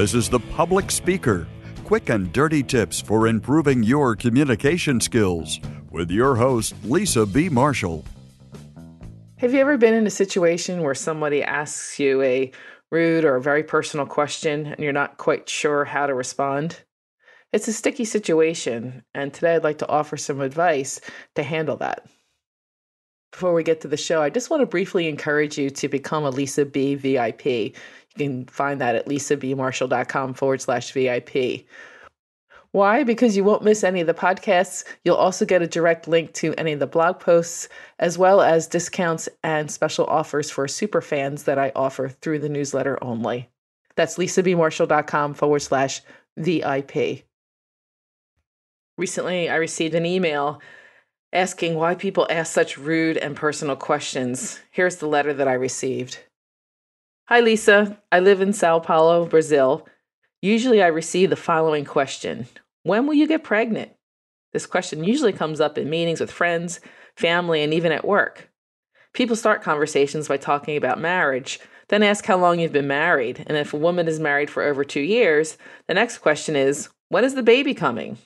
This is The Public Speaker quick and dirty tips for improving your communication skills with your host, Lisa B. Marshall. Have you ever been in a situation where somebody asks you a rude or a very personal question and you're not quite sure how to respond? It's a sticky situation, and today I'd like to offer some advice to handle that. Before we get to the show, I just want to briefly encourage you to become a Lisa B VIP. You can find that at lisabmarshall.com forward slash VIP. Why? Because you won't miss any of the podcasts. You'll also get a direct link to any of the blog posts, as well as discounts and special offers for super fans that I offer through the newsletter only. That's lisabmarshall.com forward slash VIP. Recently, I received an email asking why people ask such rude and personal questions. Here's the letter that I received Hi, Lisa. I live in Sao Paulo, Brazil. Usually, I receive the following question When will you get pregnant? This question usually comes up in meetings with friends, family, and even at work. People start conversations by talking about marriage, then ask how long you've been married. And if a woman is married for over two years, the next question is When is the baby coming?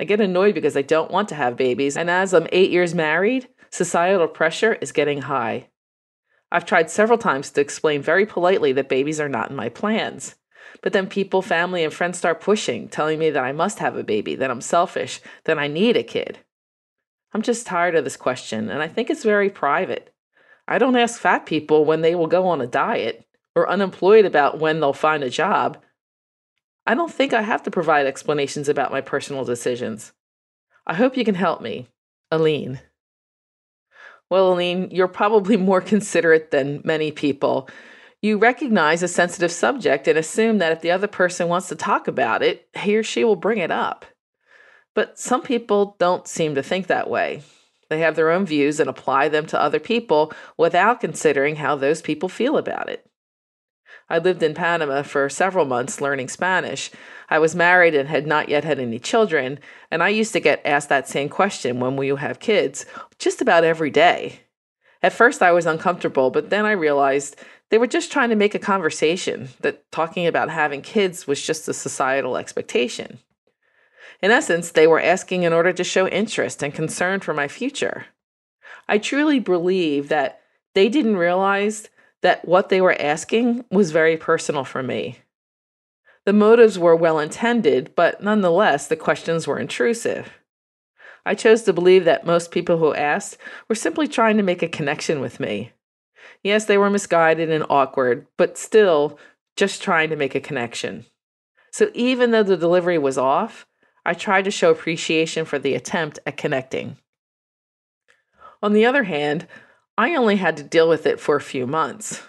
I get annoyed because I don't want to have babies, and as I'm eight years married, societal pressure is getting high. I've tried several times to explain very politely that babies are not in my plans. But then people, family, and friends start pushing, telling me that I must have a baby, that I'm selfish, that I need a kid. I'm just tired of this question, and I think it's very private. I don't ask fat people when they will go on a diet, or unemployed about when they'll find a job. I don't think I have to provide explanations about my personal decisions. I hope you can help me. Aline. Well, Aline, you're probably more considerate than many people. You recognize a sensitive subject and assume that if the other person wants to talk about it, he or she will bring it up. But some people don't seem to think that way. They have their own views and apply them to other people without considering how those people feel about it. I lived in Panama for several months learning Spanish. I was married and had not yet had any children, and I used to get asked that same question when will you have kids just about every day. At first, I was uncomfortable, but then I realized they were just trying to make a conversation, that talking about having kids was just a societal expectation. In essence, they were asking in order to show interest and concern for my future. I truly believe that they didn't realize that what they were asking was very personal for me. The motives were well intended, but nonetheless, the questions were intrusive. I chose to believe that most people who asked were simply trying to make a connection with me. Yes, they were misguided and awkward, but still just trying to make a connection. So even though the delivery was off, I tried to show appreciation for the attempt at connecting. On the other hand, I only had to deal with it for a few months.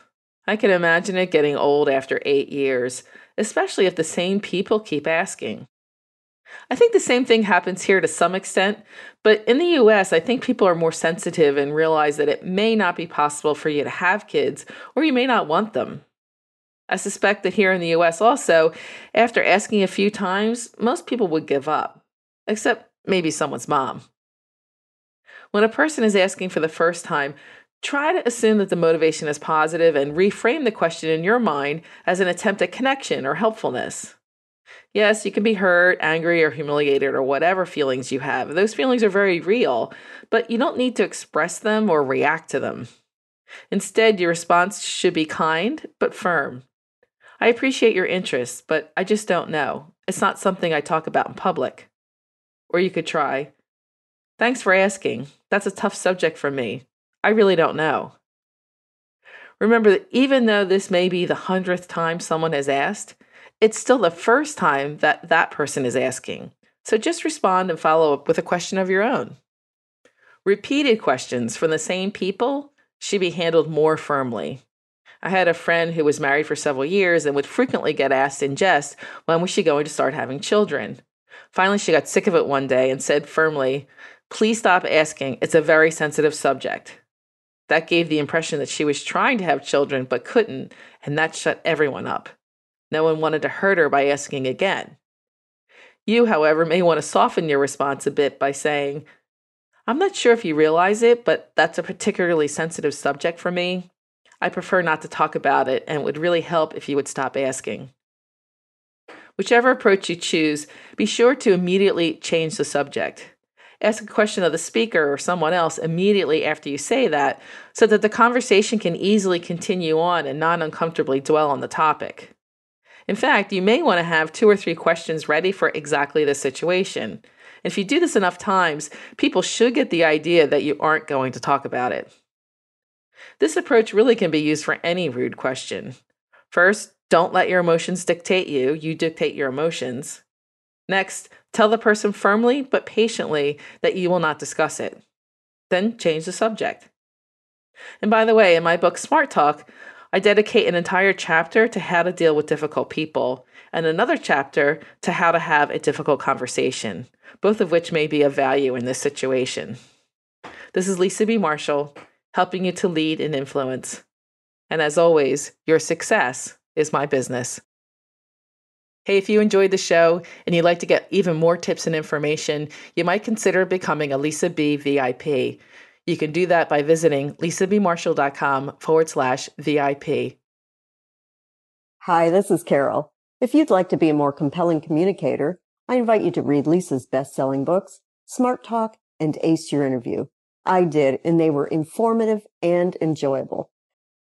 I can imagine it getting old after eight years, especially if the same people keep asking. I think the same thing happens here to some extent, but in the US, I think people are more sensitive and realize that it may not be possible for you to have kids, or you may not want them. I suspect that here in the US also, after asking a few times, most people would give up, except maybe someone's mom. When a person is asking for the first time, Try to assume that the motivation is positive and reframe the question in your mind as an attempt at connection or helpfulness. Yes, you can be hurt, angry, or humiliated, or whatever feelings you have. Those feelings are very real, but you don't need to express them or react to them. Instead, your response should be kind but firm. I appreciate your interest, but I just don't know. It's not something I talk about in public. Or you could try, Thanks for asking. That's a tough subject for me. I really don't know. Remember that even though this may be the hundredth time someone has asked, it's still the first time that that person is asking. So just respond and follow up with a question of your own. Repeated questions from the same people should be handled more firmly. I had a friend who was married for several years and would frequently get asked in jest, when was she going to start having children? Finally, she got sick of it one day and said firmly, Please stop asking. It's a very sensitive subject. That gave the impression that she was trying to have children but couldn't, and that shut everyone up. No one wanted to hurt her by asking again. You, however, may want to soften your response a bit by saying, I'm not sure if you realize it, but that's a particularly sensitive subject for me. I prefer not to talk about it, and it would really help if you would stop asking. Whichever approach you choose, be sure to immediately change the subject. Ask a question of the speaker or someone else immediately after you say that so that the conversation can easily continue on and not uncomfortably dwell on the topic. In fact, you may want to have two or three questions ready for exactly the situation. If you do this enough times, people should get the idea that you aren't going to talk about it. This approach really can be used for any rude question. First, don't let your emotions dictate you, you dictate your emotions. Next, tell the person firmly but patiently that you will not discuss it. Then change the subject. And by the way, in my book Smart Talk, I dedicate an entire chapter to how to deal with difficult people and another chapter to how to have a difficult conversation, both of which may be of value in this situation. This is Lisa B. Marshall, helping you to lead and influence. And as always, your success is my business. Hey, if you enjoyed the show and you'd like to get even more tips and information, you might consider becoming a Lisa B VIP. You can do that by visiting lisabmarshall.com forward slash VIP. Hi, this is Carol. If you'd like to be a more compelling communicator, I invite you to read Lisa's best selling books, Smart Talk and Ace Your Interview. I did, and they were informative and enjoyable.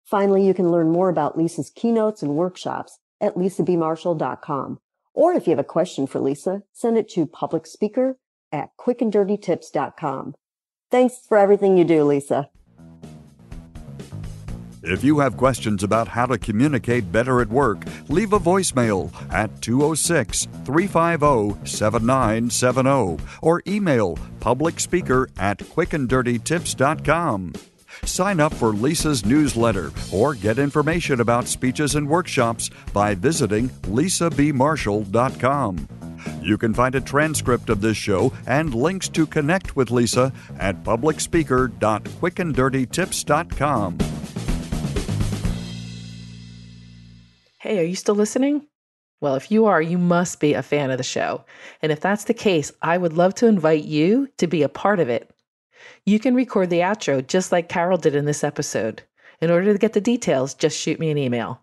Finally, you can learn more about Lisa's keynotes and workshops at lisabmarshall.com. Or if you have a question for Lisa, send it to public speaker at quickanddirtytips.com. Thanks for everything you do, Lisa. If you have questions about how to communicate better at work, leave a voicemail at 206 350 7970 or email publicspeaker at quickanddirtytips.com. Sign up for Lisa's newsletter or get information about speeches and workshops by visiting lisabmarshall.com. You can find a transcript of this show and links to connect with Lisa at publicspeaker.quickanddirtytips.com. Hey, are you still listening? Well, if you are, you must be a fan of the show. And if that's the case, I would love to invite you to be a part of it. You can record the outro just like Carol did in this episode. In order to get the details, just shoot me an email.